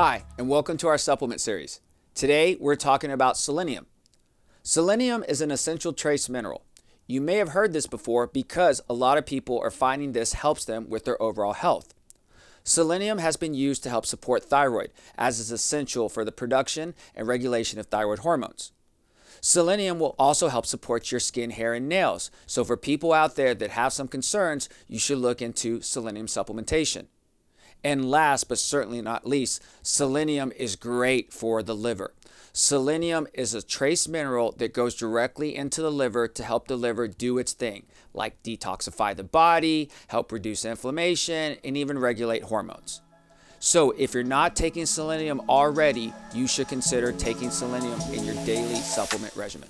Hi, and welcome to our supplement series. Today, we're talking about selenium. Selenium is an essential trace mineral. You may have heard this before because a lot of people are finding this helps them with their overall health. Selenium has been used to help support thyroid, as is essential for the production and regulation of thyroid hormones. Selenium will also help support your skin, hair, and nails. So, for people out there that have some concerns, you should look into selenium supplementation. And last but certainly not least, selenium is great for the liver. Selenium is a trace mineral that goes directly into the liver to help the liver do its thing, like detoxify the body, help reduce inflammation, and even regulate hormones. So, if you're not taking selenium already, you should consider taking selenium in your daily supplement regimen.